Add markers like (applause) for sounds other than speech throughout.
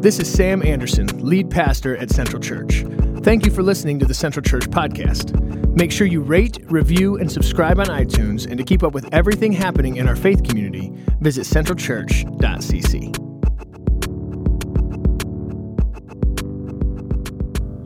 This is Sam Anderson, lead pastor at Central Church. Thank you for listening to the Central Church podcast. Make sure you rate, review, and subscribe on iTunes. And to keep up with everything happening in our faith community, visit centralchurch.cc.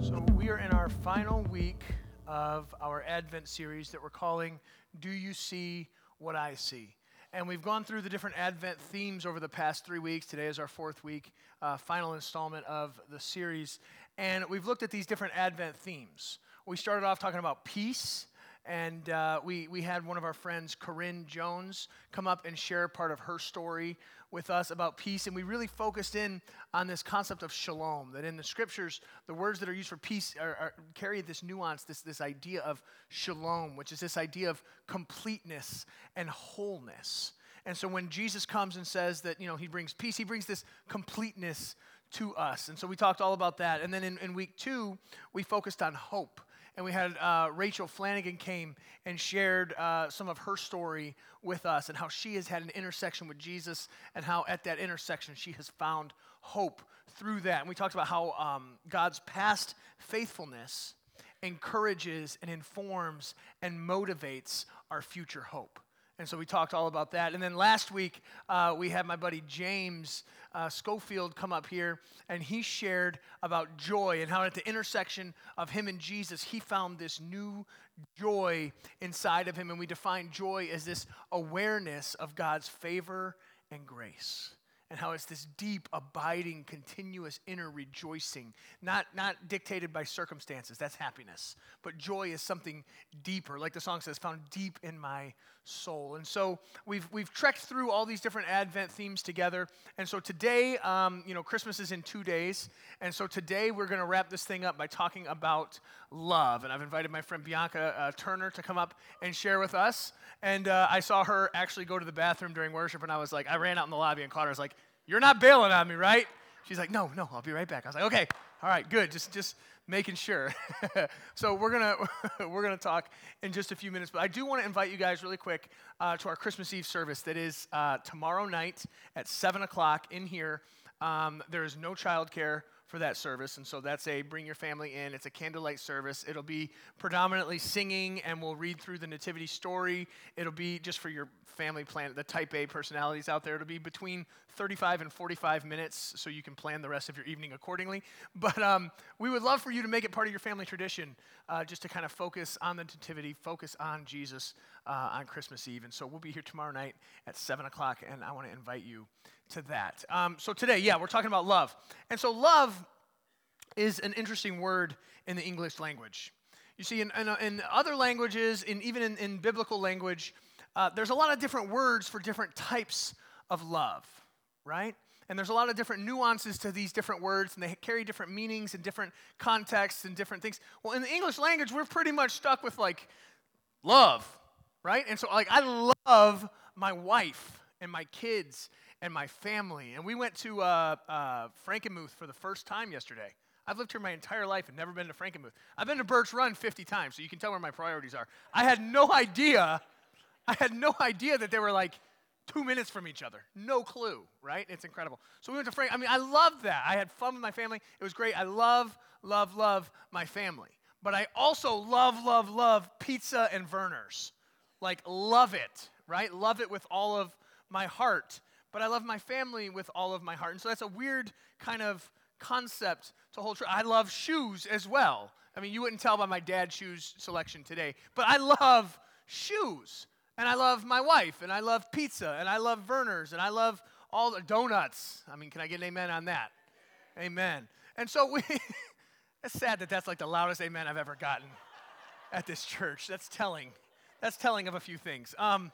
So, we are in our final week of our Advent series that we're calling Do You See What I See? And we've gone through the different Advent themes over the past three weeks. Today is our fourth week, uh, final installment of the series. And we've looked at these different Advent themes. We started off talking about peace. And uh, we, we had one of our friends, Corinne Jones, come up and share part of her story with us about peace. And we really focused in on this concept of shalom, that in the scriptures, the words that are used for peace are, are, carry this nuance, this, this idea of shalom, which is this idea of completeness and wholeness. And so when Jesus comes and says that, you know, he brings peace, he brings this completeness to us. And so we talked all about that. And then in, in week two, we focused on hope and we had uh, Rachel Flanagan came and shared uh, some of her story with us and how she has had an intersection with Jesus and how at that intersection she has found hope through that. And we talked about how um, God's past faithfulness encourages and informs and motivates our future hope. And so we talked all about that. And then last week, uh, we had my buddy James uh, Schofield come up here, and he shared about joy and how at the intersection of him and Jesus, he found this new joy inside of him. And we define joy as this awareness of God's favor and grace and how it's this deep, abiding, continuous inner rejoicing, not, not dictated by circumstances. That's happiness. But joy is something deeper, like the song says, found deep in my soul. And so we've, we've trekked through all these different Advent themes together. And so today, um, you know, Christmas is in two days. And so today we're going to wrap this thing up by talking about love. And I've invited my friend Bianca uh, Turner to come up and share with us. And uh, I saw her actually go to the bathroom during worship, and I was like, I ran out in the lobby and caught her. I was like, You're not bailing on me, right? She's like, No, no, I'll be right back. I was like, Okay, all right, good. Just, just making sure. (laughs) so we're gonna (laughs) we're gonna talk in just a few minutes, but I do want to invite you guys really quick uh, to our Christmas Eve service that is uh, tomorrow night at seven o'clock in here. Um, there is no childcare for that service. And so that's a bring your family in. It's a candlelight service. It'll be predominantly singing, and we'll read through the Nativity story. It'll be just for your family plan, the type A personalities out there. It'll be between 35 and 45 minutes, so you can plan the rest of your evening accordingly. (laughs) But um, we would love for you to make it part of your family tradition, uh, just to kind of focus on the Nativity, focus on Jesus uh, on Christmas Eve. And so we'll be here tomorrow night at 7 o'clock, and I want to invite you to that. Um, so today, yeah, we're talking about love. And so love is an interesting word in the English language. You see, in, in, in other languages, in, even in, in biblical language, uh, there's a lot of different words for different types of love, right? And there's a lot of different nuances to these different words, and they carry different meanings and different contexts and different things. Well, in the English language, we're pretty much stuck with like love, right? And so, like, I love my wife and my kids and my family. And we went to uh, uh, Frankenmuth for the first time yesterday. I've lived here my entire life and never been to Frankenmuth. I've been to Birch Run 50 times, so you can tell where my priorities are. I had no idea, I had no idea that they were like two minutes from each other. No clue, right? It's incredible. So we went to Frank. I mean, I loved that. I had fun with my family. It was great. I love, love, love my family. But I also love, love, love pizza and Vernors. Like, love it, right? Love it with all of my heart but I love my family with all of my heart. And so that's a weird kind of concept to hold true. I love shoes as well. I mean, you wouldn't tell by my dad's shoes selection today, but I love shoes. And I love my wife, and I love pizza, and I love Vernors, and I love all the donuts. I mean, can I get an amen on that? Amen. And so we, (laughs) it's sad that that's like the loudest amen I've ever gotten at this church. That's telling. That's telling of a few things. Um,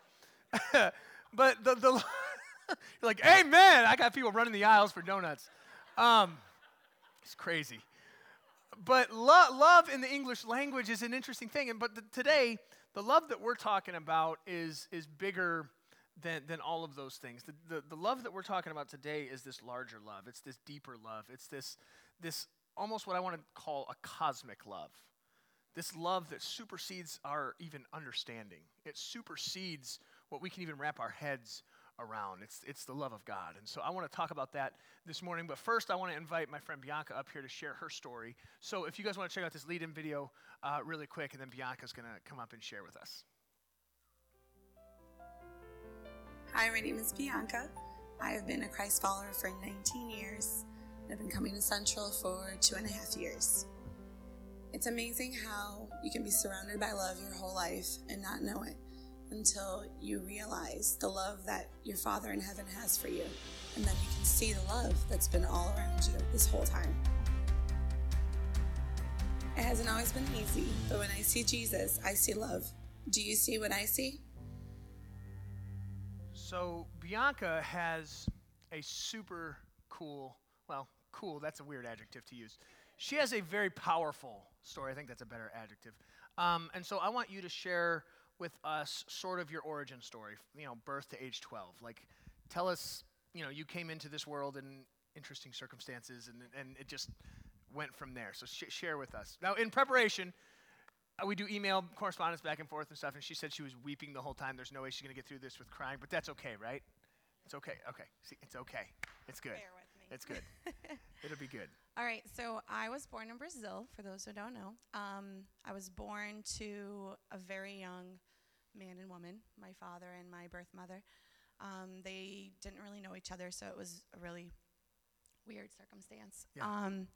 (laughs) but the, the (laughs) like, amen. I got people running the aisles for donuts. Um, it's crazy. But lo- love in the English language is an interesting thing. And but the, today, the love that we're talking about is is bigger than, than all of those things. The, the, the love that we're talking about today is this larger love. It's this deeper love. It's this this almost what I want to call a cosmic love. This love that supersedes our even understanding. It supersedes what we can even wrap our heads around. It's, it's the love of God. And so I want to talk about that this morning. But first, I want to invite my friend Bianca up here to share her story. So if you guys want to check out this lead in video uh, really quick, and then Bianca's going to come up and share with us. Hi, my name is Bianca. I have been a Christ follower for 19 years I've been coming to Central for two and a half years. It's amazing how you can be surrounded by love your whole life and not know it until you realize the love that your Father in heaven has for you. And then you can see the love that's been all around you this whole time. It hasn't always been easy, but when I see Jesus, I see love. Do you see what I see? So Bianca has a super cool, well, cool, that's a weird adjective to use. She has a very powerful story. I think that's a better adjective. Um, and so I want you to share with us sort of your origin story, you know, birth to age 12. Like, tell us, you know, you came into this world in interesting circumstances and, and it just went from there. So sh- share with us. Now, in preparation, uh, we do email correspondence back and forth and stuff, and she said she was weeping the whole time. There's no way she's going to get through this with crying, but that's okay, right? It's okay. Okay. See, it's okay. It's good. Bear with me. It's good. (laughs) It'll be good. All right, so I was born in Brazil, for those who don't know. Um, I was born to a very young man and woman, my father and my birth mother. Um, they didn't really know each other, so it was a really weird circumstance. Yeah. Um,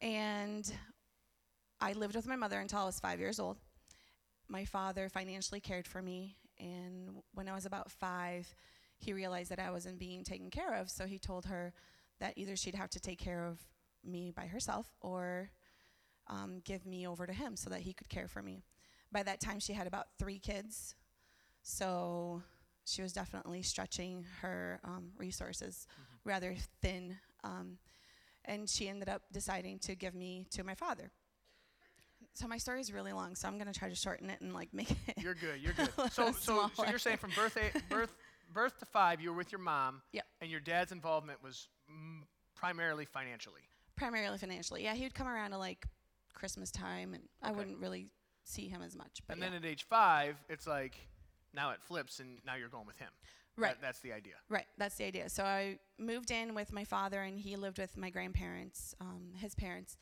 and I lived with my mother until I was five years old. My father financially cared for me, and when I was about five, he realized that I wasn't being taken care of, so he told her that either she'd have to take care of me by herself or um, give me over to him so that he could care for me. By that time, she had about three kids, so she was definitely stretching her um, resources rather thin. Um, and she ended up deciding to give me to my father. So my story is really long, so I'm gonna try to shorten it and like make it. You're good. You're good. (laughs) So, so, so you're saying from birth, a, birth, birth to five, you were with your mom. Yep. And your dad's involvement was mm, primarily financially. primarily financially. Yeah, he would come around to like Christmas time, and I wouldn't really see him as much. But and yeah. then at age five, it's like now it flips, and now you're going with him. That- Right. that's the idea. Right, that's the idea. So I moved in with my father, and he lived with my grandparents, um, his parents.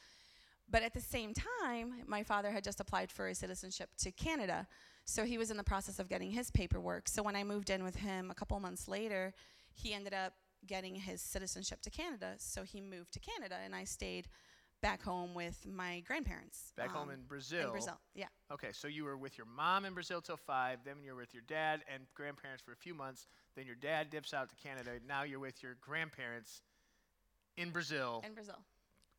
But at the same time, my father had just applied for his citizenship to Canada. So he was in the process of getting his paperwork. So when I moved in with him a couple months later, he ended up getting his citizenship to Canada. So he moved to Canada, and I stayed back home with my grandparents. Back home um, in Brazil. In Brazil, yeah. Okay, so you were with your mom in Brazil till five, then you were with your dad and grandparents for a few months, then your dad dips out to Canada, now you're with your grandparents in Brazil, In Brazil.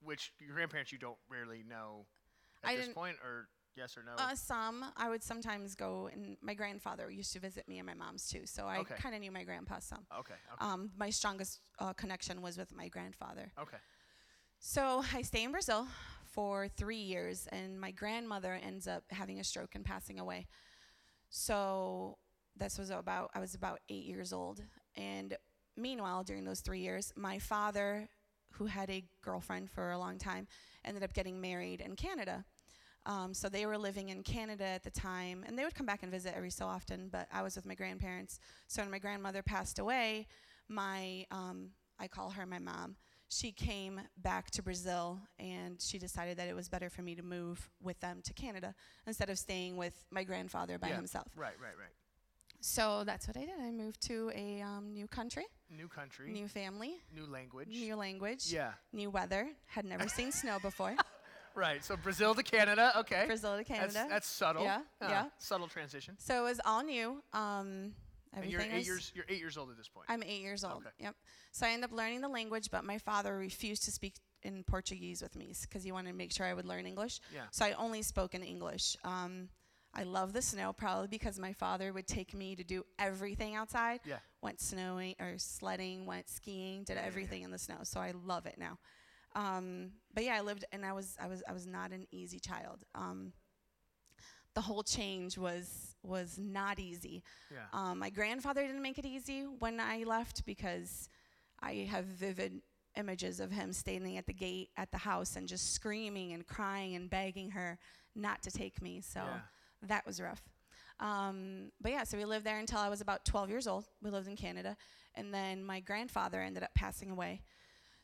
which your grandparents you don't rarely know at I this point, or yes or no? Uh, some. I would sometimes go, and my grandfather used to visit me and my mom's too, so I Okay. kind of knew my grandpa some. okay, okay, Um, my strongest uh, connection was with my grandfather. okay. So I stay in Brazil for three years, and my grandmother ends up having a stroke and passing away. So this was about I was about eight years old, and meanwhile, during those three years, my father, who had a girlfriend for a long time, ended up getting married in Canada. Um, so they were living in Canada at the time, and they would come back and visit every so often. But I was with my grandparents. So when my grandmother passed away, my um, I call her my mom. She came back to Brazil, and she decided that it was better for me to move with them to Canada instead of staying with my grandfather by Yeah, himself. Right, right, right. So that's what I did. I moved to a um, new country, New country, new family, new language. new language, yeah, new weather. Had never seen snow before. (laughs) right. So Brazil to Canada, okay. Brazil to Canada. That's, that's subtle. Yeah, Uh, yeah. Subtle transition. So it was all new. Um, And everything you're eight was- years. You're eight years old at this point. I'm eight years old. Okay. Yep. So I ended up learning the language, but my father refused to speak in Portuguese with me because he wanted to make sure I would learn English. Yeah. So I only spoke in English. Um, I love the snow, probably because my father would take me to do everything outside. Yeah. Went snowing or sledding, went skiing, did everything in the snow. So I love it now. Um, but yeah, I lived, and I was, I was, I was not an easy child. Um, the whole change was was not easy. Yeah. Um, my grandfather didn't make it easy when I left because I have vivid images of him standing at the gate at the house and just screaming and crying and begging her not to take me. So Yeah. that was rough. Um, but yeah, so we lived there until I was about 12 years old. We lived in Canada. And then my grandfather ended up passing away.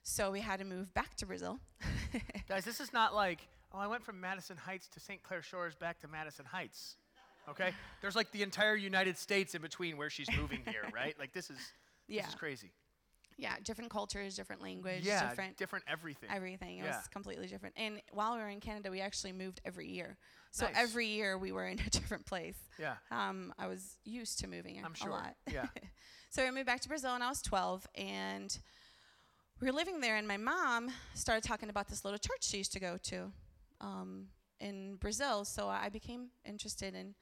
So we had to move back to Brazil. (laughs) Guys, this is not like, oh, I went from Madison Heights to St. Clair Shores back to Madison Heights. Okay? There's like the entire United States in between where she's moving here, (laughs) right? Like this is Yeah. this is crazy. yeah, different cultures, different language, yeah, different different everything. everything. It Yeah. was completely different. And while we were in Canada, we actually moved every year. So Nice. every year we were in (laughs) a different place. yeah. Um, I was used to moving I'm a sure. lot. Yeah. (laughs) So I moved back to Brazil when I was 12, and we were living there. And my mom started talking about this little church she used to go to um, in Brazil. So I became interested in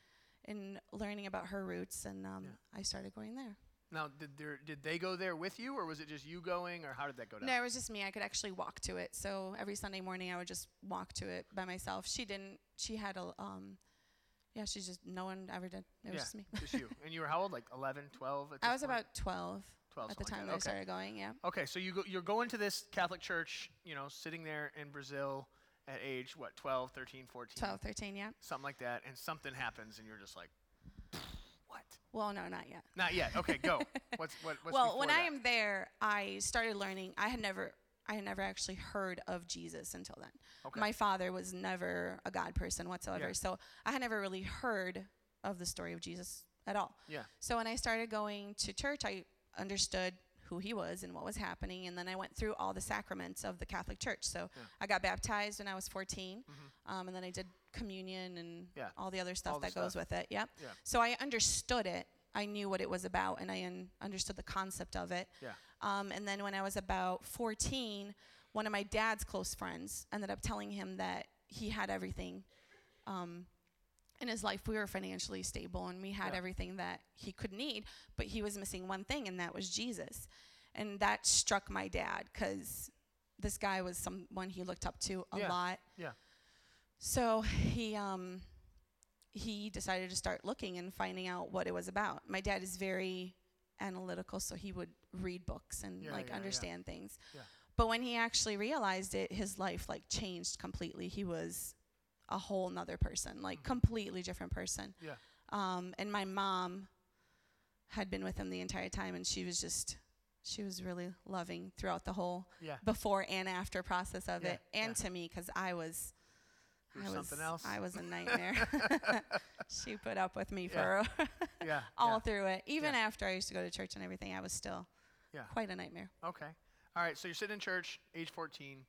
in learning about her roots, and um, Yeah. I started going there. Now, did there did they go there with you, or was it just you going, or how did that go down? No, it was just me. I could actually walk to it. So every Sunday morning, I would just walk to it by myself. She didn't. She had a um, yeah. She just no one ever did. It was yeah, just me. just you. And you were how old? Like 11, 12? At (laughs) I was point? about 12, 12 at the time like that. I started going. Yeah. Okay, so you go, you're going to this Catholic church, you know, sitting there in Brazil at age what, 12, 13, 14, 12, 13. Yeah. something like that, and something happens, and you're just like, what? Well, no, not yet. Not yet. Okay, go. (laughs) What's what? What's well, when I am there, I started learning. I had never, I had never actually heard of Jesus until then. Okay. My father was never a God person whatsoever, Yeah. so I had never really heard of the story of Jesus at all. Yeah. So when I started going to church, I understood who he was and what was happening, and then I went through all the sacraments of the Catholic Church. So Yeah. Mm-hmm. I got baptized when I was 14, um, and then I did communion and Yeah. all the other stuff the that goes with it. Yep. Yeah. So I understood it. I knew what it was about, and I un- understood the concept of it. Yeah. Um, and then when I was about 14, one of my dad's close friends ended up telling him that he had everything um, in his life. We were financially stable and we had Yeah. everything that he could need, but he was missing one thing, and that was Jesus. And that struck my dad because this guy was someone he looked up to a Yeah. lot. Yeah. So he um, he decided to start looking and finding out what it was about. My dad is very analytical, so he would read books and Yeah, like yeah, understand things. Yeah. But when he actually realized it, his life like changed completely. He was a whole nother person, like Mhm. completely different person. Yeah. Um, and my mom had been with him the entire time, and she was just she was really loving throughout the whole Yeah. before and after process of Yeah, it, and yeah. to me because I was. I was, something else? I was a nightmare. (laughs) (laughs) she put up with me for (laughs) Yeah. all through it. Even after I used to go to church and everything, I was still Yeah. quite a nightmare. Okay. All right. So you're sitting in church, age 14.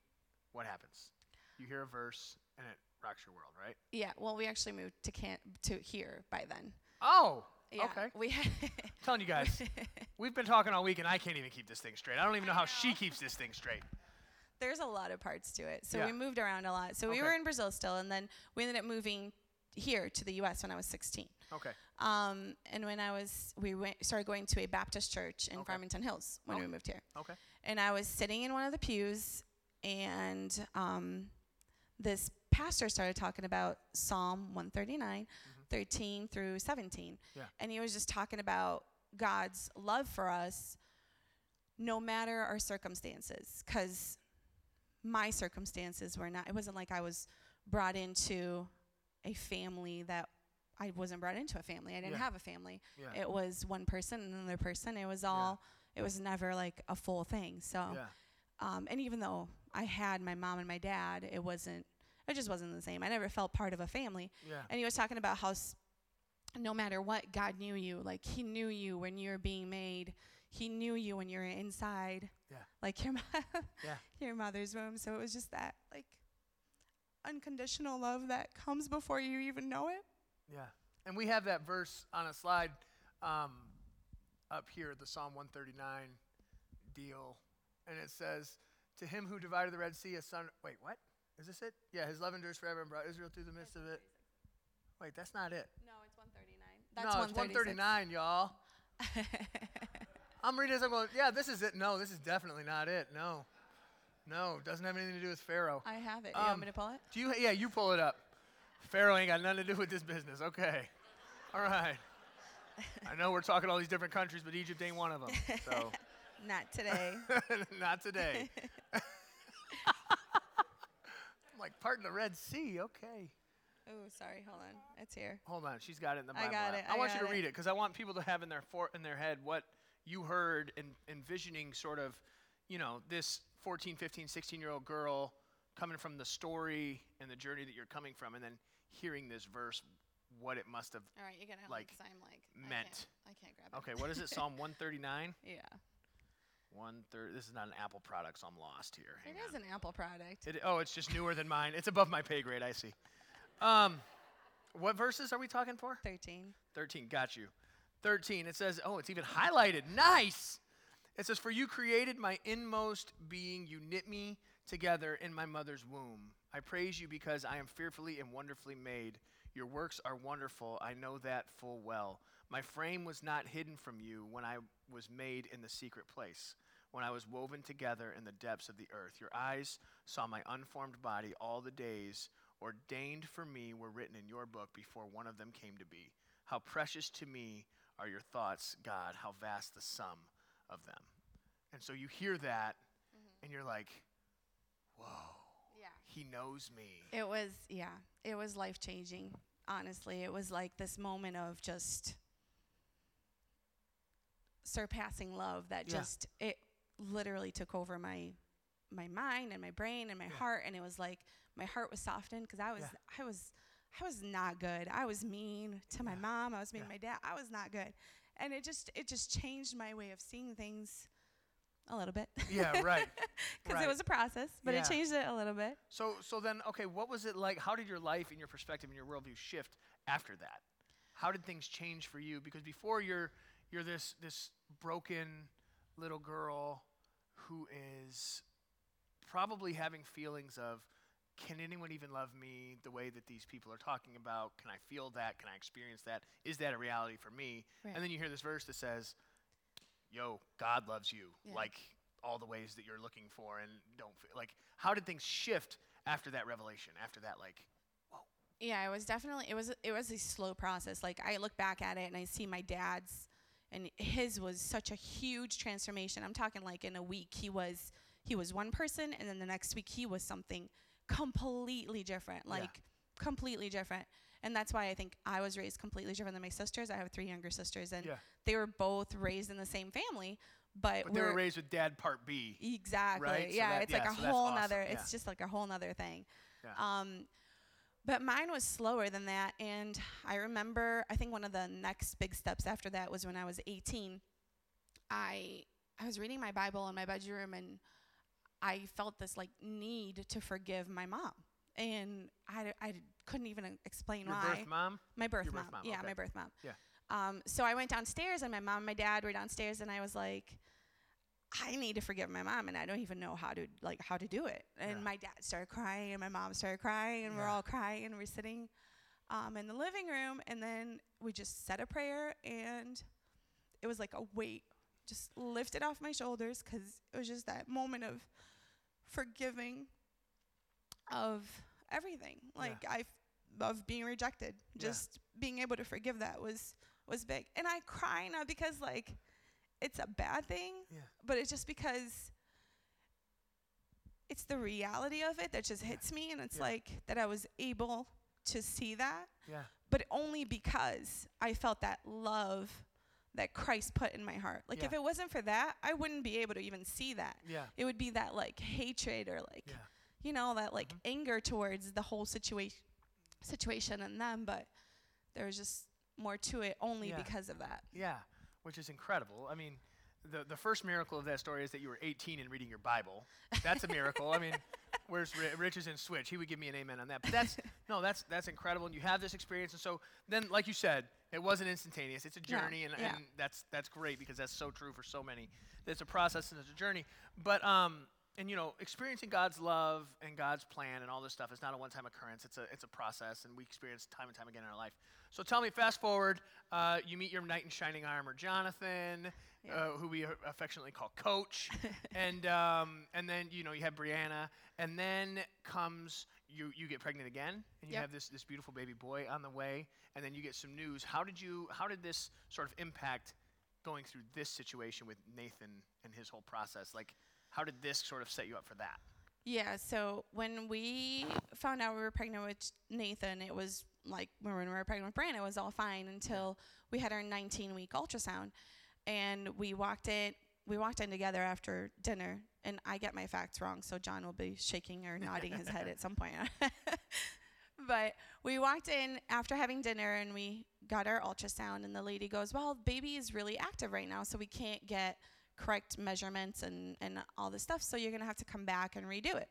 What happens? You hear a verse, and it rocks your world, right? Yeah. Well, we actually moved to can to here by then. Oh. Yeah. Okay. We (laughs) telling you guys, we've been talking all week, and I can't even keep this thing straight. I don't even know how she keeps this thing straight. there's a lot of parts to it. So Yeah. we moved around a lot. So we were in Brazil still, and then we ended up moving here to the U.S. when I was 16. Okay. Um, and when I was, we went, started going to a Baptist church in Okay. Farmington Hills when we moved here. Okay. And I was sitting in one of the pews, and um, this pastor started talking about Psalm 139, 13 through 17. Yeah. And he was just talking about God's love for us no matter our circumstances. Because my circumstances were not, it wasn't like I was brought into a family that I wasn't brought into a family. I didn't Yeah. have a family. Yeah. It was one person and another person. It was all, it was never like a full thing. So, um, and even though I had my mom and my dad, it wasn't, it just wasn't the same. I never felt part of a family. Yeah. And he was talking about how s- no matter what, God knew you. Like He knew you when you were being made. He knew you when you were inside. Yeah. Like your (laughs) mo- Yeah. your mother's womb. So it was just that like unconditional love that comes before you even know it. Yeah. And we have that verse on a slide um, up here, the Psalm 139 deal. And it says, To him who divided the Red Sea, a son. Wait, what? Is this it? Yeah, his love endures forever and brought Israel through the midst of it. Wait, that's not it. No, it's 139. no, it's 139, y'all. I'm reading this, I'm going, yeah, this is it. No, this is definitely not it. No. No, it doesn't have anything to do with Pharaoh. I have it. You want Um, me to pull it? Do you? Yeah, you pull it up. Pharaoh ain't got nothing to do with this business. Okay. All right. I know we're talking all these different countries, but Egypt ain't one of them. So (laughs) Not today. (laughs) not today. (laughs) I'm like parting the Red Sea. Okay. Oh, sorry. Hold on. It's here. Hold on, she's got it in the I got app. it, I, I want you to it. read it because I want people to have in their for, in their head what you heard and envisioning sort of, you know, this 14, 15, 16 year old girl coming from the story and the journey that you're coming from, and then hearing this verse, what it must have. All right, you're gonna Like, I'm like I meant. can't, I can't grab it. Okay, what is it? Psalm (laughs) 139. Yeah, One thirty. This is not an Apple product, so I'm lost here. Hang it on. is an Apple product. It, oh, it's just newer than mine. It's above my pay grade. I see. Um, what verses are we talking for? Thirteen. 13, got you. 13, it says, oh, it's even highlighted. Nice. It says, For you created my inmost being. You knit me together in my mother's womb. I praise you because I am fearfully and wonderfully made. Your works are wonderful. I know that full well. My frame was not hidden from you when I was made in the secret place, when I was woven together in the depths of the earth. Your eyes saw my unformed body. All the days ordained for me were written in your book before one of them came to be. How precious to me are your thoughts, God, how vast the sum of them. And so you hear that mm-hmm. and you're like, whoa, Yeah. he knows me. It was yeah. It was life changing. Honestly, it was like this moment of just surpassing love that Yeah. just it literally took over my my mind and my brain and my Yeah. heart and it was like my heart was softened because I was Yeah. I was I was not good. I was mean to my mom. I was mean to my dad. I was not good. And it just it just changed my way of seeing things a little bit. Yeah, right. (laughs) Because Right. it was a process, but Yeah. it changed it a little bit. So, so then, okay, what was it like? How did your life and your perspective and your worldview shift after that? How did things change for you? Because before you're you're this this broken little girl who is probably having feelings of can anyone even love me the way that these people are talking about? Can I feel that? Can I experience that? Is that a reality for me? Right. And then you hear this verse that says, "Yo, God loves you Yeah. like all the ways that you're looking for and don't fe- like how did things shift after that revelation? After that like whoa? Yeah, it was definitely it was it was a slow process. Like I look back at it and I see my dad's and his was such a huge transformation. I'm talking like in a week he was he was one person and then the next week he was something completely different. Yeah. Like completely different. And that's why I think I was raised completely different than my sisters. I have three younger sisters and Yeah. they were both raised in the same family, but, but they we're raised with dad part B. Exactly. Right? So Yeah, that- it's yeah, like a so whole awesome, nother. yeah. It's just like a whole nother thing. Yeah. Um, but mine was slower than that, and I remember. I think one of the next big steps after that was when I was 18. I I was reading my Bible in my bedroom, and I felt this like need to forgive my mom, and I, I couldn't even explain Your why. birth mom? My birth Your mom. birth mom, Yeah, okay. my birth mom. Yeah. Um, so I went downstairs, and my mom and my dad were downstairs, and I was like, I need to forgive my mom, and I don't even know how to like how to do it. And Yeah. my dad started crying, and my mom started crying, and we're all crying, and we're sitting um, in the living room, and then we just said a prayer, and it was like a weight just lifted off my shoulders because it was just that moment of forgiving of everything. Like I f- of being rejected. Yeah. Just being able to forgive that was was big. And I cry not because like it's a bad thing, Yeah. but it's just because it's the reality of it that just Yeah. hits me and it's Yeah. like that I was able to see that, Yeah. but only because I felt that love that Christ put in my heart. Like if it wasn't for that, I wouldn't be able to even see that. Yeah. It would be that like hatred or like you know that like Mhm. anger towards the whole situation situation and them but there was just more to it only because of that Yeah, which is incredible. I mean, the the first miracle of that story is that you were 18 and reading your Bible. That's a miracle. I mean, (laughs) where's Ri- Rich is in Switch? He would give me an amen on that. But that's (laughs) no, that's that's incredible. And you have this experience, and so then, like you said, it wasn't instantaneous. It's a Yeah, journey, and, yeah. and that's that's great because that's so true for so many. It's a process and it's a journey. But um, and you know, experiencing God's love and God's plan and all this stuff is not a one-time occurrence. It's a it's a process, and we experience time and time again in our life. So tell me, fast forward, uh, you meet your knight in shining armor, Jonathan, Yeah. uh, who we affectionately call Coach, (laughs) and um, and then you know you have Brianna, and then comes you you get pregnant again, and you Yep. have this this beautiful baby boy on the way, and then you get some news. How did you how did this sort of impact going through this situation with Nathan and his whole process? Like, how did this sort of set you up for that? yeah so when we found out we were pregnant with Nathan, it was like when we were pregnant with Brandon, it was all fine until we had our 19 week ultrasound, and we walked in. We walked in together after dinner, and I get my facts wrong, so John will be shaking or nodding his head at some point. (laughs) but we walked in after having dinner, and we got our ultrasound, and the lady goes, "Well, baby is really active right now, so we can't get correct measurements and and all this stuff. So you're gonna have to come back and redo it."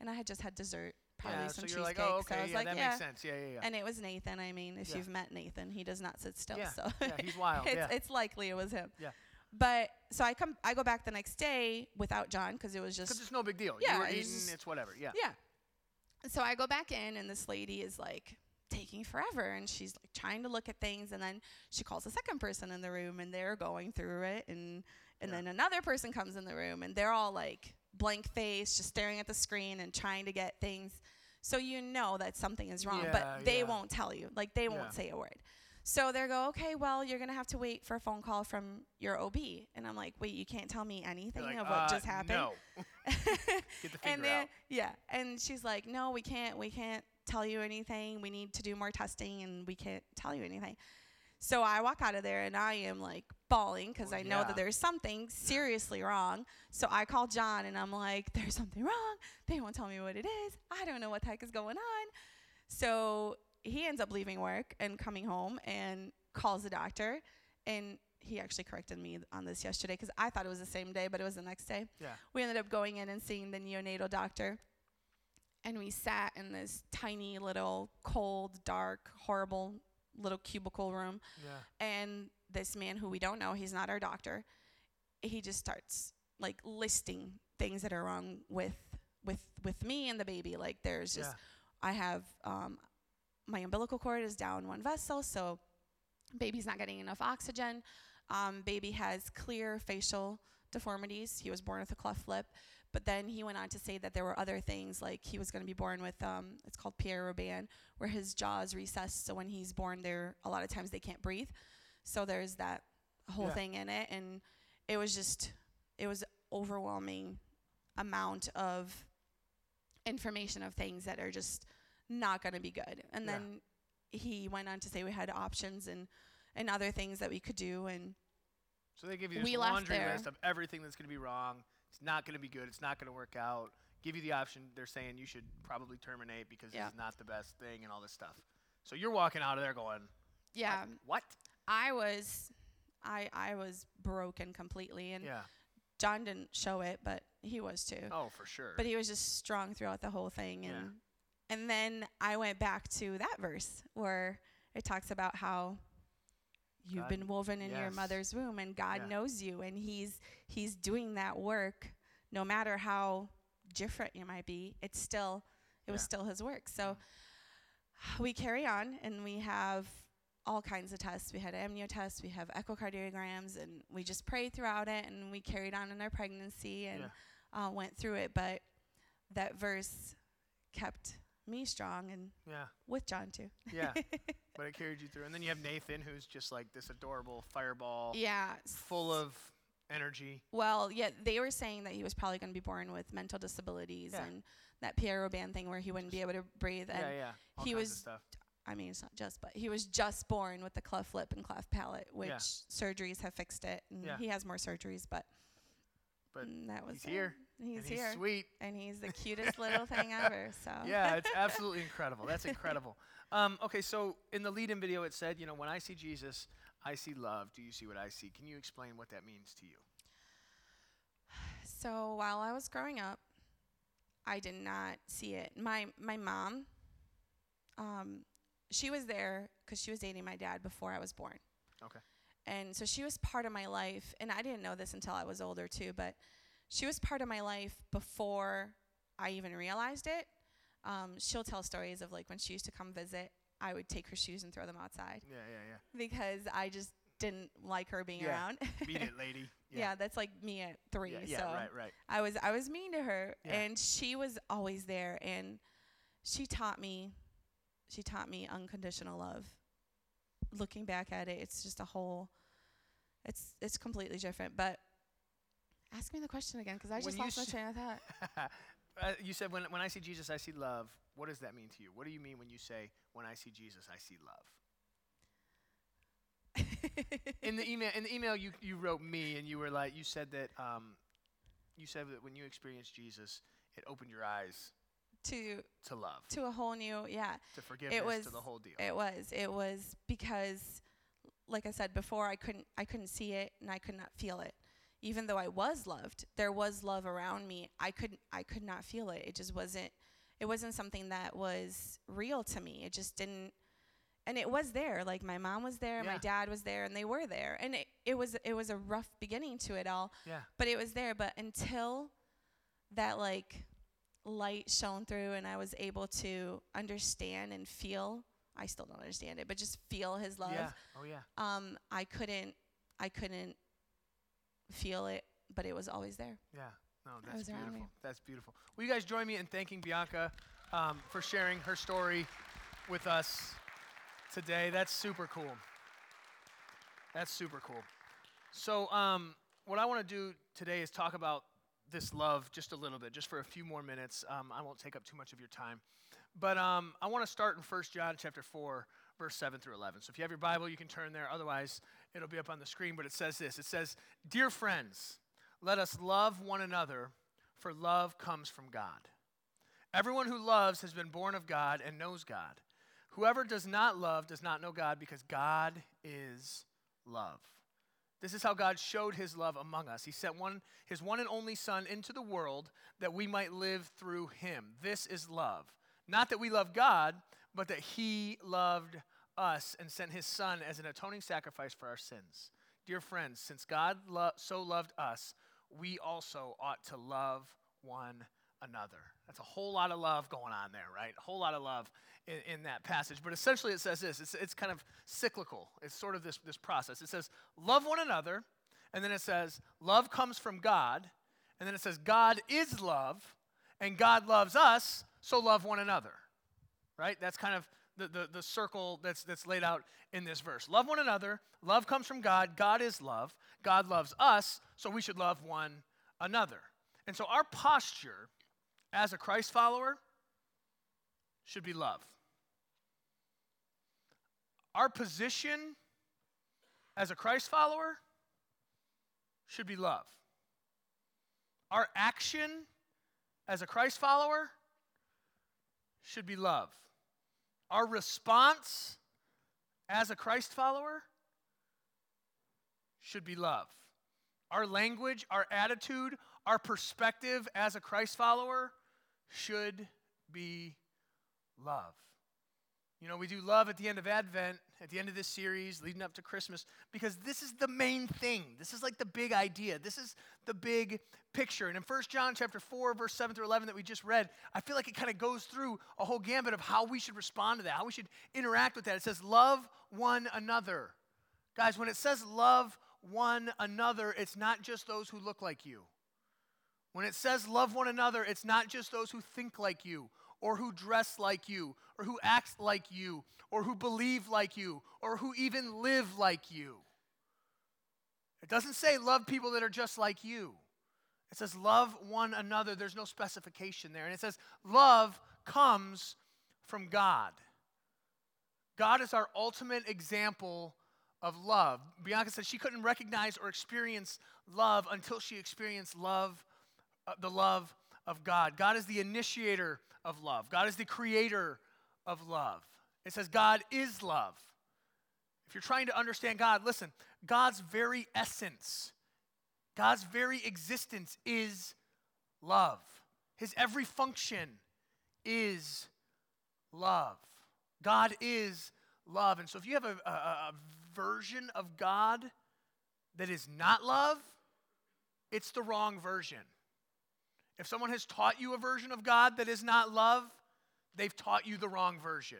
And I had just had dessert, probably yeah, some so you're like, oh, cheesecake. oh, okay, so I was yeah, like, that yeah. makes sense. Yeah, yeah, yeah. And it was Nathan. I mean, if you've met Nathan, he does not sit still. Yeah, So yeah, he's (laughs) wild, it's, yeah. it's likely it was him. Yeah. But so I come, I go back the next day without John because it was just. Because it's no big deal. Yeah, you were it's eating, just- it's whatever. Yeah. yeah. So I go back in, and this lady is like taking forever, and she's like trying to look at things, and then she calls a second person in the room, and they're going through it, and and Yeah. then another person comes in the room, and they're all like blank face, just staring at the screen and trying to get things. So you know that something is wrong, Yeah, but they yeah. won't tell you. Like they Yeah. won't say a word. So they go, okay, well, you're gonna have to wait for a phone call from your OB, and I'm like, wait, you can't tell me anything like, of what uh, just happened. No. (laughs) (laughs) Get the and then out. yeah, and she's like, "No, we can't. We can't tell you anything. We need to do more testing, and we can't tell you anything." So I walk out of there, and I am like bawling because Well, I know yeah. that there's something seriously wrong. So I call John, and I'm like, "There's something wrong. They won't tell me what it is. I don't know what the heck is going on." So he ends up leaving work and coming home and calls the doctor, and he actually corrected me on this yesterday because I thought it was the same day, but it was the next day Yeah. we ended up going in and seeing the neonatal doctor. And we sat in this tiny little cold, dark, horrible little cubicle room. Yeah. And this man who we don't know, he's not our doctor, he just starts like listing things that are wrong with with with me and the baby. Like there's just yeah. I have um, my umbilical cord is down one vessel, so baby's not getting enough oxygen. Um, baby has clear facial deformities. He was born with a cleft lip, but then he went on to say that there were other things, like he was going to be born with um, it's called Pierre Robin, where his jaw is recessed. So when he's born, there a lot of times they can't breathe. So there's that whole Yeah. thing in it, and it was just it was overwhelming amount of information of things that are just not going to be good. And Yeah. then he went on to say we had options and and other things that we could do and So they give you this laundry list of everything that's going to be wrong. It's not going to be good. It's not going to work out. Give you the option. They're saying you should probably terminate because Yeah. is not the best thing and all this stuff. So you're walking out of there going, yeah, what? I was I I was broken completely and Yeah. John didn't show it, but he was too. Oh, for sure. But he was just strong throughout the whole thing and Yeah. and then I went back to that verse where it talks about how you've God- been woven in your mother's womb and God Yeah. knows you and he's he's doing that work. No matter how different you might be it's still it was still his work. So we carry on and we have all kinds of tests. We had amnio tests we have echocardiograms and we just prayed throughout it and we carried on in our pregnancy and uh, went through it. But that verse kept me strong and yeah. with john too Yeah. (laughs) but it carried you through. And then you have Nathan, who's just like this adorable fireball, yeah full of energy. Well, yeah, they were saying that he was probably going to be born with mental disabilities Yeah. and that Pierre Robin thing where he wouldn't be able to breathe. And yeah, yeah. All he kinds was- of stuff. I mean, it's not just, but he was just born with the cleft lip and cleft palate, which Yeah. surgeries have fixed it. And Yeah. he has more surgeries, but, But mm, that was he's here, He's and here. he's sweet. And he's the (laughs) cutest little thing ever. So Yeah, it's (laughs) absolutely incredible. That's incredible. Um, okay, so in the lead-in video, it said, you know, when I see Jesus, I see love. Do you see what I see? Can you explain what that means to you? So while I was growing up, I did not see it. My my mom, um, she was there because she was dating my dad before I was born. Okay. And so she was part of my life, and I didn't know this until I was older too. But she was part of my life before I even realized it. Um, she'll tell stories of like when she used to come visit, I would take her shoes and throw them outside Yeah, yeah, yeah. because I just didn't like her being Yeah. around. (laughs) yeah. Beat it, lady. yeah. that's like me at three. Yeah, yeah, so. right, right. I was I was mean to her Yeah. and she was always there and she taught me she taught me unconditional love. Looking back at it, it's just a whole it's it's completely different, but ask me the question again cuz I When just lost my train of thought. (laughs) uh, you said when when I see Jesus, I see love. What does that mean to you? What do you mean when you say, when I see Jesus, I see love? (laughs) in the email, in the email you, you wrote me, and you were like, you said that um, you said that when you experienced Jesus, it opened your eyes to to love, to a whole new yeah. to forgiveness, was- to the whole deal. It was. It was because, like I said before, I couldn't. I couldn't see it, and I could not feel it. Even though I was loved, there was love around me. I could. I could not feel it. It just wasn't. It wasn't something that was real to me. It just didn't. And it was there. Like my mom was there, Yeah. my dad was there, and they were there. And it, it was. It was a rough beginning to it all. yeah, but it was there but until that like light shone through and i was able to understand and feel i still don't understand it but just feel his love yeah, oh yeah. um i couldn't i couldn't feel it but it was always there Yeah, no, That that's was beautiful. That's beautiful. Will you guys join me in thanking Bianca um, for sharing her story with us today? That's super cool. That's super cool. So, um, what I want to do today is talk about this love just a little bit, just for a few more minutes. Um, I won't take up too much of your time, but um, I want to start in 1 John chapter 4, verse 7 through 11. So, if you have your Bible, you can turn there. Otherwise, it'll be up on the screen. But it says this: It says, "Dear friends." Let us love one another, for love comes from God. Everyone who loves has been born of God and knows God. Whoever does not love does not know God because God is love. This is how God showed his love among us. He sent one, his one and only Son into the world that we might live through him. This is love. Not that we love God, but that he loved us and sent his Son as an atoning sacrifice for our sins. Dear friends, since God lo- so loved us, we also ought to love one another. That's a whole lot of love going on there, right? A whole lot of love in, in that passage. But essentially, it says this it's, it's kind of cyclical. It's sort of this, this process. It says, love one another, and then it says, love comes from God, and then it says, God is love, and God loves us, so love one another, right? That's kind of the, the, the circle that's, that's laid out in this verse. Love one another. Love comes from God. God is love. God loves us, so we should love one another. And so our posture as a Christ follower should be love. Our position as a Christ follower should be love. Our action as a Christ follower should be love. Our response as a Christ follower should be love. Our language, our attitude, our perspective as a Christ follower should be love. You know, we do love at the end of Advent, at the end of this series, leading up to Christmas, because this is the main thing. This is like the big idea. This is the big picture. And in 1 John chapter 4, verse 7 through 11 that we just read, I feel like it kind of goes through a whole gambit of how we should respond to that, how we should interact with that. It says, love one another. Guys, when it says love one another, it's not just those who look like you. When it says love one another, it's not just those who think like you, or who dress like you, or who act like you, or who believe like you, or who even live like you. It doesn't say love people that are just like you. It says love one another. There's no specification there. And it says love comes from God. God is our ultimate example of love. Bianca said she couldn't recognize or experience love until she experienced love, uh, the love of God. God is the initiator of love. God is the creator of love. It says God is love. If you're trying to understand God, listen, God's very essence, God's very existence is love. His every function is love. God is love. And so if you have a, a, a version of God that is not love, it's the wrong version. If someone has taught you a version of God that is not love, they've taught you the wrong version.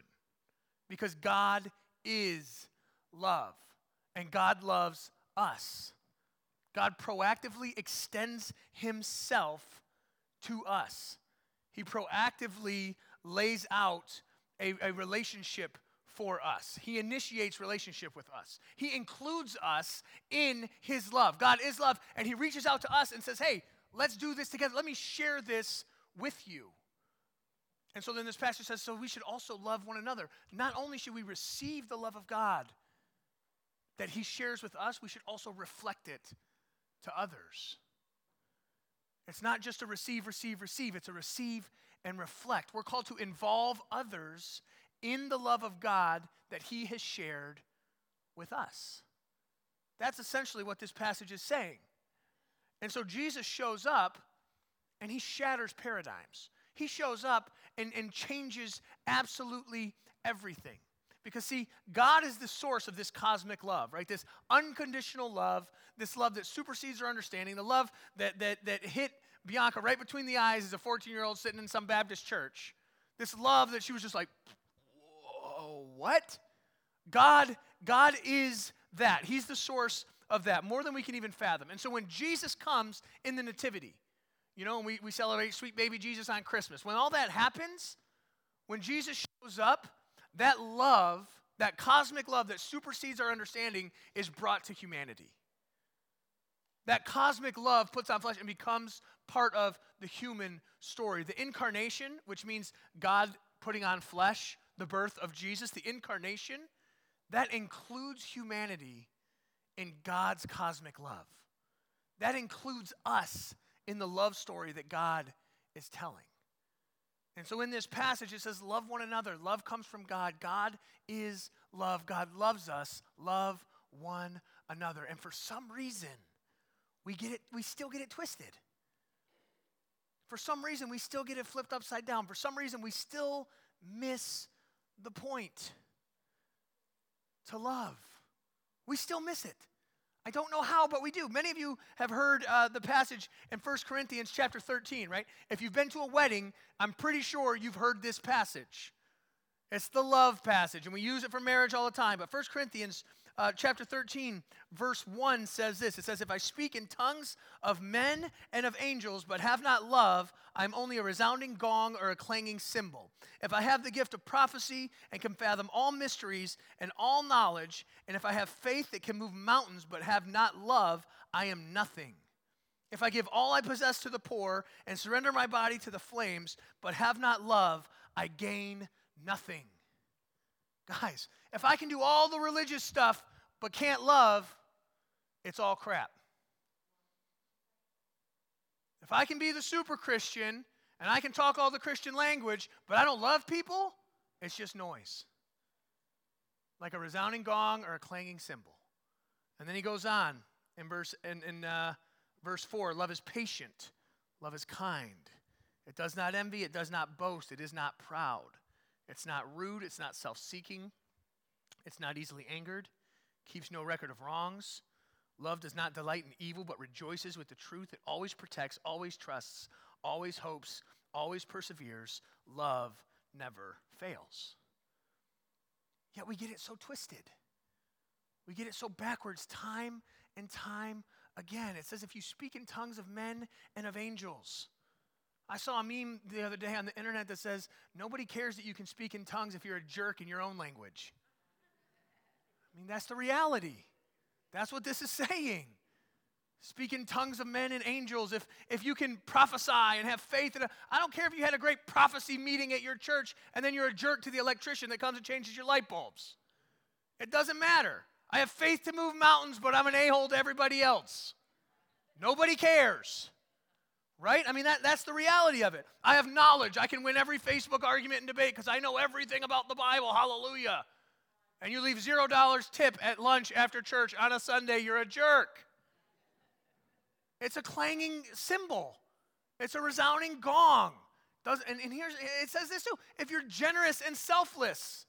Because God is love, and God loves us. God proactively extends Himself to us. He proactively lays out a, a relationship for us. He initiates relationship with us. He includes us in his love. God is love, and he reaches out to us and says, "Hey, let's do this together. Let me share this with you." And so then this pastor says, so we should also love one another. Not only should we receive the love of God that He shares with us, we should also reflect it to others. It's not just a receive, receive, receive, it's a receive and reflect. We're called to involve others in the love of God that He has shared with us. That's essentially what this passage is saying. And so Jesus shows up and He shatters paradigms. He shows up and, and changes absolutely everything. Because, see, God is the source of this cosmic love, right? This unconditional love, this love that supersedes our understanding, the love that, that, that hit Bianca right between the eyes as a 14 year old sitting in some Baptist church. This love that she was just like, whoa, what? God, God is that. He's the source of that, more than we can even fathom. And so when Jesus comes in the Nativity, you know, we, we celebrate sweet baby Jesus on Christmas. When all that happens, when Jesus shows up, that love, that cosmic love that supersedes our understanding, is brought to humanity. That cosmic love puts on flesh and becomes part of the human story. The incarnation, which means God putting on flesh, the birth of Jesus, the incarnation, that includes humanity in God's cosmic love. That includes us in the love story that God is telling. And so in this passage, it says, Love one another. Love comes from God. God is love. God loves us. Love one another. And for some reason, we get it, we still get it twisted. For some reason, we still get it flipped upside down. For some reason, we still miss the point to love. We still miss it. I don't know how, but we do. Many of you have heard uh, the passage in 1 Corinthians chapter 13, right? If you've been to a wedding, I'm pretty sure you've heard this passage. It's the love passage, and we use it for marriage all the time. But 1 Corinthians uh, chapter 13, verse 1 says this It says, If I speak in tongues of men and of angels, but have not love, I'm only a resounding gong or a clanging cymbal. If I have the gift of prophecy and can fathom all mysteries and all knowledge, and if I have faith that can move mountains but have not love, I am nothing. If I give all I possess to the poor and surrender my body to the flames, but have not love, I gain nothing. Guys, if I can do all the religious stuff but can't love, it's all crap. If I can be the super Christian and I can talk all the Christian language, but I don't love people, it's just noise. Like a resounding gong or a clanging cymbal. And then he goes on in verse in, in uh, verse 4 love is patient, love is kind. It does not envy, it does not boast, it is not proud. It's not rude, it's not self seeking, it's not easily angered, keeps no record of wrongs. Love does not delight in evil, but rejoices with the truth. It always protects, always trusts, always hopes, always perseveres. Love never fails. Yet we get it so twisted. We get it so backwards time and time again. It says, if you speak in tongues of men and of angels, I saw a meme the other day on the internet that says, Nobody cares that you can speak in tongues if you're a jerk in your own language. I mean, that's the reality. That's what this is saying. Speak in tongues of men and angels. If, if you can prophesy and have faith, in a, I don't care if you had a great prophecy meeting at your church and then you're a jerk to the electrician that comes and changes your light bulbs. It doesn't matter. I have faith to move mountains, but I'm an a hole to everybody else. Nobody cares. Right? I mean, that, that's the reality of it. I have knowledge. I can win every Facebook argument and debate because I know everything about the Bible. Hallelujah. And you leave zero dollars tip at lunch after church on a Sunday, you're a jerk. It's a clanging cymbal, it's a resounding gong. Does, and, and here's it says this too if you're generous and selfless,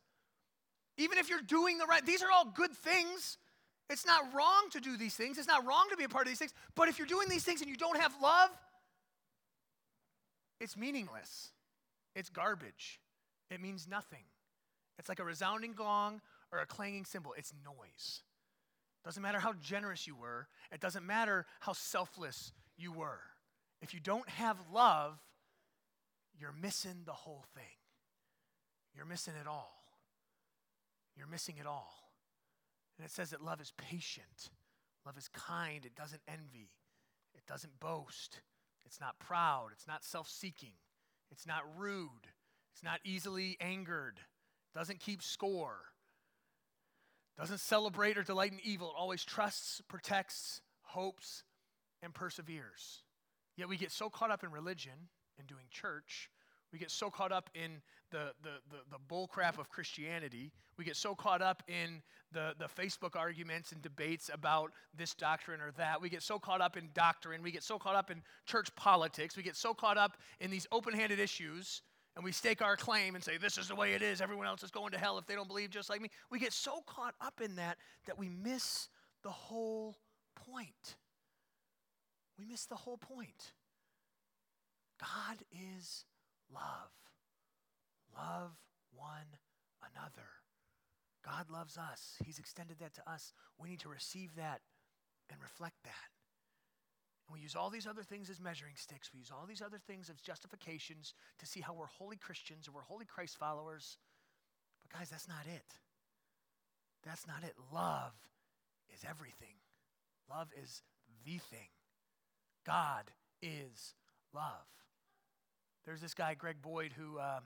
even if you're doing the right, these are all good things. It's not wrong to do these things. It's not wrong to be a part of these things. But if you're doing these things and you don't have love, it's meaningless. It's garbage. It means nothing. It's like a resounding gong or a clanging cymbal. It's noise. Doesn't matter how generous you were, it doesn't matter how selfless you were. If you don't have love, you're missing the whole thing. You're missing it all. You're missing it all. And it says that love is patient, love is kind, it doesn't envy, it doesn't boast, it's not proud. It's not self seeking. It's not rude. It's not easily angered, doesn't keep score, doesn't celebrate or delight in evil. It always trusts, protects, hopes, and perseveres. Yet we get so caught up in religion and doing church we get so caught up in the, the, the, the bull crap of Christianity. We get so caught up in the, the Facebook arguments and debates about this doctrine or that. We get so caught up in doctrine. We get so caught up in church politics. We get so caught up in these open handed issues and we stake our claim and say, this is the way it is. Everyone else is going to hell if they don't believe just like me. We get so caught up in that that we miss the whole point. We miss the whole point. God is love. Love one another. God loves us. He's extended that to us. We need to receive that and reflect that. And we use all these other things as measuring sticks. We use all these other things as justifications to see how we're holy Christians or we're holy Christ followers. But, guys, that's not it. That's not it. Love is everything, love is the thing. God is love. There's this guy, Greg Boyd, who um,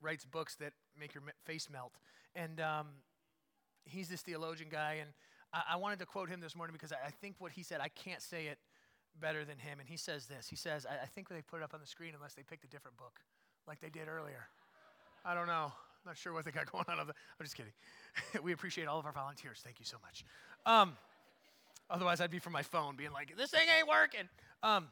writes books that make your face melt. And um, he's this theologian guy. And I-, I, wanted to quote him this morning because I-, I think what he said, I can't say it better than him. And he says this He says, I, I think they put it up on the screen unless they picked a different book like they did earlier. I don't know. I'm not sure what they got (laughs) going on. I'm just kidding. (laughs) we appreciate all of our volunteers. Thank you so much. Um, otherwise, I'd be from my phone being like, this thing ain't working. Um,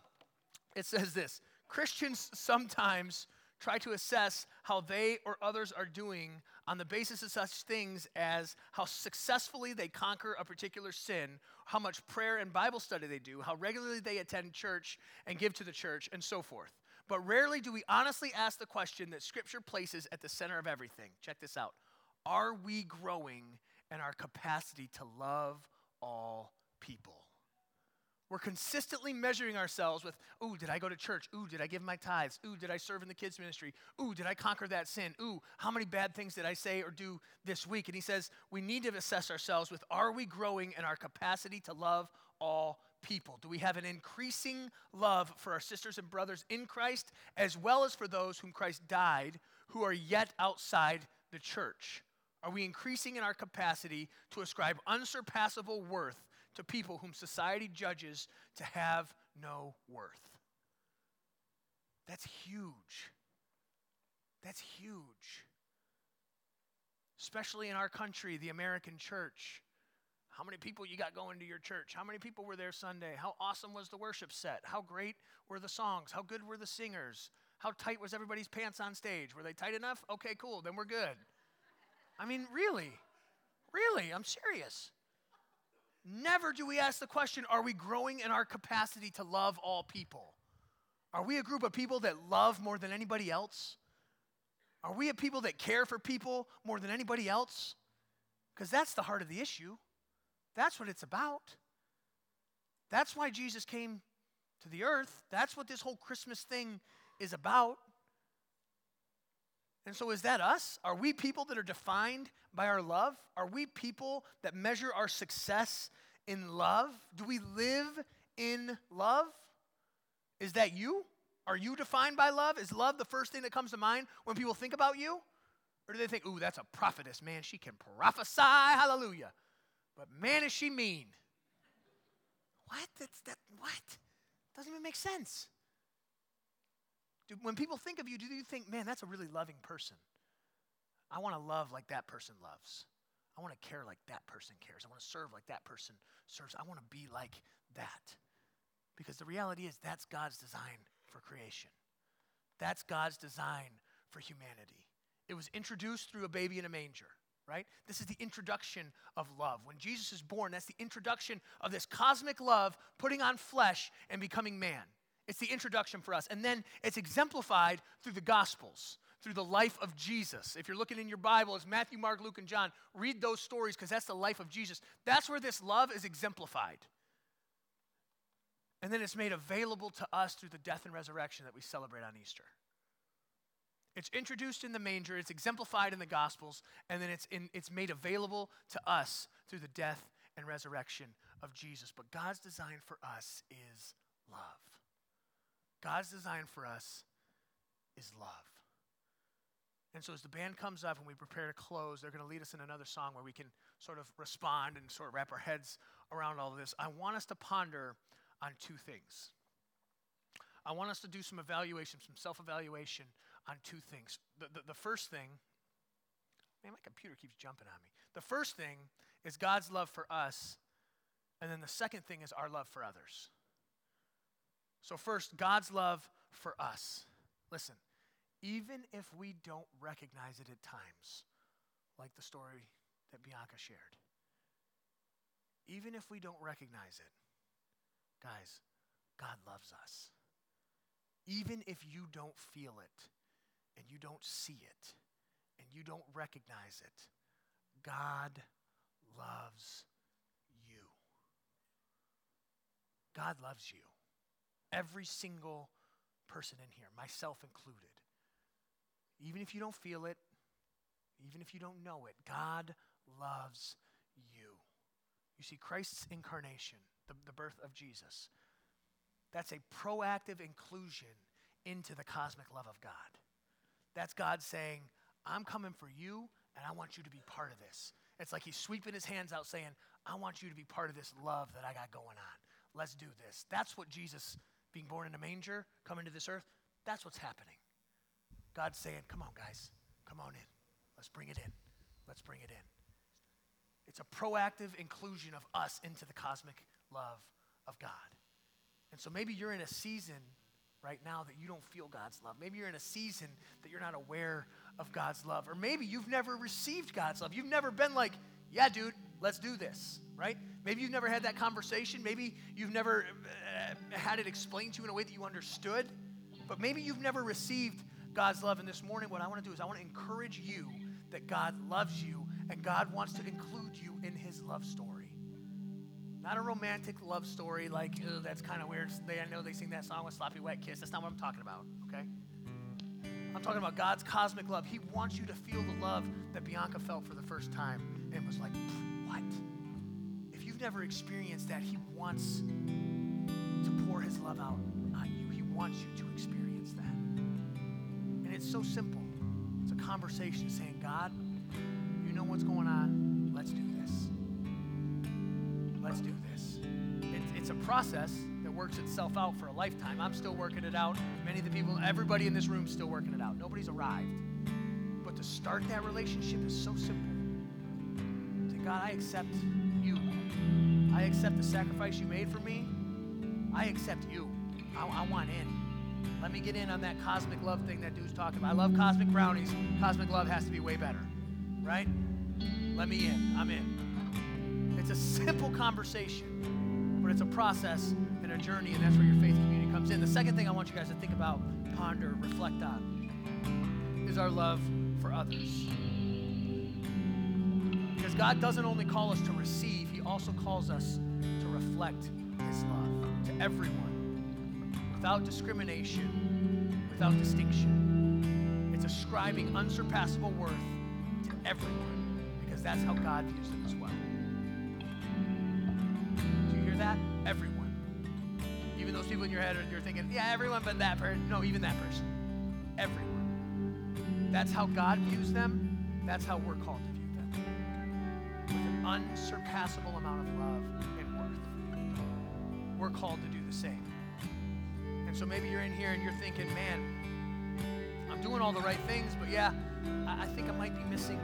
it says this Christians sometimes try to assess how they or others are doing on the basis of such things as how successfully they conquer a particular sin, how much prayer and Bible study they do, how regularly they attend church and give to the church, and so forth. But rarely do we honestly ask the question that Scripture places at the center of everything. Check this out Are we growing in our capacity to love all people? We're consistently measuring ourselves with, ooh, did I go to church? Ooh, did I give my tithes? Ooh, did I serve in the kids' ministry? Ooh, did I conquer that sin? Ooh, how many bad things did I say or do this week? And he says, we need to assess ourselves with, are we growing in our capacity to love all people? Do we have an increasing love for our sisters and brothers in Christ, as well as for those whom Christ died, who are yet outside the church? Are we increasing in our capacity to ascribe unsurpassable worth to people whom society judges to have no worth. That's huge. That's huge. Especially in our country, the American church. How many people you got going to your church? How many people were there Sunday? How awesome was the worship set? How great were the songs? How good were the singers? How tight was everybody's pants on stage? Were they tight enough? Okay, cool, then we're good. I mean, really, really, I'm serious. Never do we ask the question are we growing in our capacity to love all people? Are we a group of people that love more than anybody else? Are we a people that care for people more than anybody else? Because that's the heart of the issue. That's what it's about. That's why Jesus came to the earth. That's what this whole Christmas thing is about. And so, is that us? Are we people that are defined by our love? Are we people that measure our success in love? Do we live in love? Is that you? Are you defined by love? Is love the first thing that comes to mind when people think about you? Or do they think, ooh, that's a prophetess, man, she can prophesy, hallelujah. But man, is she mean. What? That's that what? Doesn't even make sense. Do, when people think of you, do you think, man, that's a really loving person? I want to love like that person loves. I want to care like that person cares. I want to serve like that person serves. I want to be like that. Because the reality is, that's God's design for creation. That's God's design for humanity. It was introduced through a baby in a manger, right? This is the introduction of love. When Jesus is born, that's the introduction of this cosmic love putting on flesh and becoming man. It's the introduction for us. And then it's exemplified through the Gospels, through the life of Jesus. If you're looking in your Bible, it's Matthew, Mark, Luke, and John. Read those stories because that's the life of Jesus. That's where this love is exemplified. And then it's made available to us through the death and resurrection that we celebrate on Easter. It's introduced in the manger, it's exemplified in the Gospels, and then it's, in, it's made available to us through the death and resurrection of Jesus. But God's design for us is. God's design for us is love. And so as the band comes up and we prepare to close, they're going to lead us in another song where we can sort of respond and sort of wrap our heads around all of this. I want us to ponder on two things. I want us to do some evaluation, some self evaluation on two things. The, the, the, first thing, man, my computer keeps jumping on me. The first thing is God's love for us, and then the second thing is our love for others. So, first, God's love for us. Listen, even if we don't recognize it at times, like the story that Bianca shared, even if we don't recognize it, guys, God loves us. Even if you don't feel it and you don't see it and you don't recognize it, God loves you. God loves you. Every single person in here, myself included. Even if you don't feel it, even if you don't know it, God loves you. You see, Christ's incarnation, the, the birth of Jesus, that's a proactive inclusion into the cosmic love of God. That's God saying, I'm coming for you, and I want you to be part of this. It's like he's sweeping his hands out saying, I want you to be part of this love that I got going on. Let's do this. That's what Jesus, being born in a manger, coming to this earth, that's what's happening. God's saying, Come on, guys, come on in. Let's bring it in. Let's bring it in. It's a proactive inclusion of us into the cosmic love of God. And so maybe you're in a season right now that you don't feel God's love. Maybe you're in a season that you're not aware of God's love. Or maybe you've never received God's love. You've never been like, yeah, dude, let's do this, right? Maybe you've never had that conversation. Maybe you've never uh, had it explained to you in a way that you understood. But maybe you've never received God's love. And this morning, what I want to do is I want to encourage you that God loves you and God wants to include you in his love story. Not a romantic love story like, that's kind of weird. They, I know they sing that song with Sloppy Wet Kiss. That's not what I'm talking about, okay? I'm talking about God's cosmic love. He wants you to feel the love that Bianca felt for the first time and was like, what? You've never experienced that, He wants to pour His love out on you. He wants you to experience that. And it's so simple. It's a conversation saying, God, you know what's going on. Let's do this. Let's do this. It's, it's a process that works itself out for a lifetime. I'm still working it out. Many of the people, everybody in this room is still working it out. Nobody's arrived. But to start that relationship is so simple. Say, God, I accept accept the sacrifice you made for me. I accept you. I, I want in. Let me get in on that cosmic love thing that dude's talking about. I love cosmic brownies. Cosmic love has to be way better, right? Let me in. I'm in. It's a simple conversation, but it's a process and a journey, and that's where your faith community comes in. The second thing I want you guys to think about, ponder, reflect on is our love for others. Because God doesn't only call us to receive, also calls us to reflect His love to everyone without discrimination, without distinction. It's ascribing unsurpassable worth to everyone because that's how God views them as well Do you hear that? Everyone. Even those people in your head, you're thinking, yeah, everyone but that person. No, even that person. Everyone. That's how God views them. That's how we're called to unsurpassable amount of love and worth. We're called to do the same. And so maybe you're in here and you're thinking, man, I'm doing all the right things, but yeah, I, think I might be missing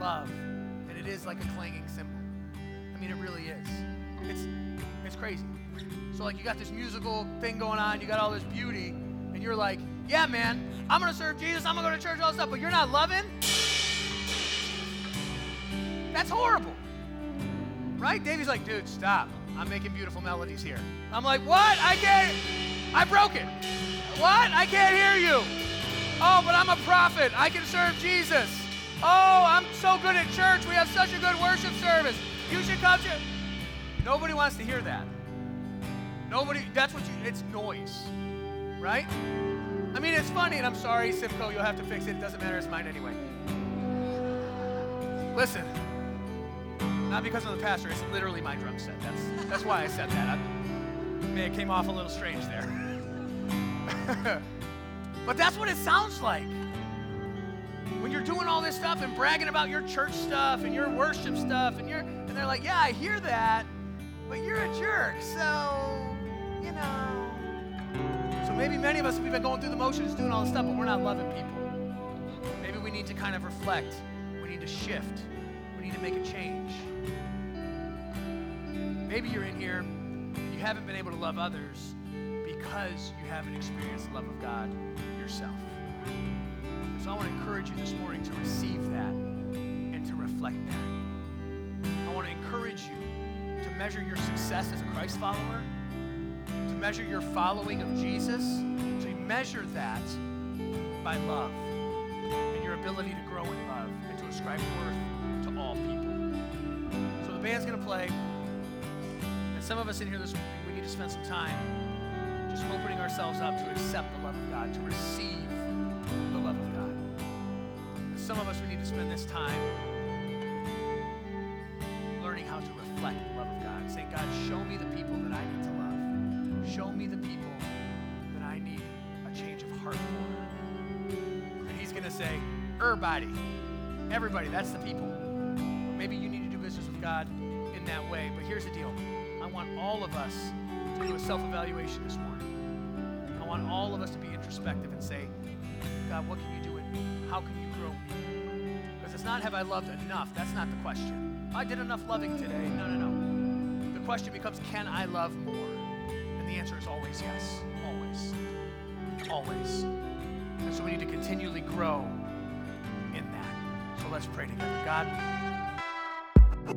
love. And it is like a clanging cymbal. I mean, it really is. It's it's crazy. So, like, you got this musical thing going on, you got all this beauty, and you're like, yeah, man, I'm going to serve Jesus, I'm going to go to church, all this stuff, but you're not loving? That's horrible. Right? Davey's like, dude, stop. I'm making beautiful melodies here. I'm like, what? I can't. I broke it. What? I can't hear you. Oh, but I'm a prophet. I can serve Jesus. Oh, I'm so good at church. We have such a good worship service. You should come to. Nobody wants to hear that. Nobody, that's what you, it's noise, right? I mean, it's funny, and I'm sorry, Simcoe, you'll have to fix it. It doesn't matter, it's mine anyway. Listen, not because I'm the pastor, it's literally my drum set. That's, that's why I said that. I, it came off a little strange there. (laughs) but that's what it sounds like. when you're doing all this stuff and bragging about your church stuff and your worship stuff, and and they're like, yeah, I hear that, but you're a jerk, so you know. So maybe many of us we've been going through the motions, doing all this stuff, but we're not loving people. Maybe we need to kind of reflect. We need to shift. We need to make a change. Maybe you're in here, you haven't been able to love others because you haven't experienced the love of God yourself. So I want to encourage you this morning to receive that and to reflect that. I want to encourage you to measure your success as a Christ follower, to measure your following of Jesus, to measure that by love and your ability to grow in love and to ascribe worth to all people. So the band's going to play. Some of us in here this morning, we need to spend some time just opening ourselves up to accept the love of God, to receive the love of God. And some of us, we need to spend this time learning how to reflect the love of God. Saying, God, show me the people that I need to love. Show me the people that I need a change of heart for. And He's going to say, everybody, everybody, that's the people. Maybe you need to do business with God in that way. But here's the deal I want all of us to do a self evaluation this morning. I want all of us to be introspective and say, God, what can you do in me? How can you grow me? Because it's not have I loved enough. That's not the question. I did enough loving today. No, no, no. The question becomes, can I love more? And the answer is always yes. Always. Always. And so we need to continually grow in that. So let's pray together. God,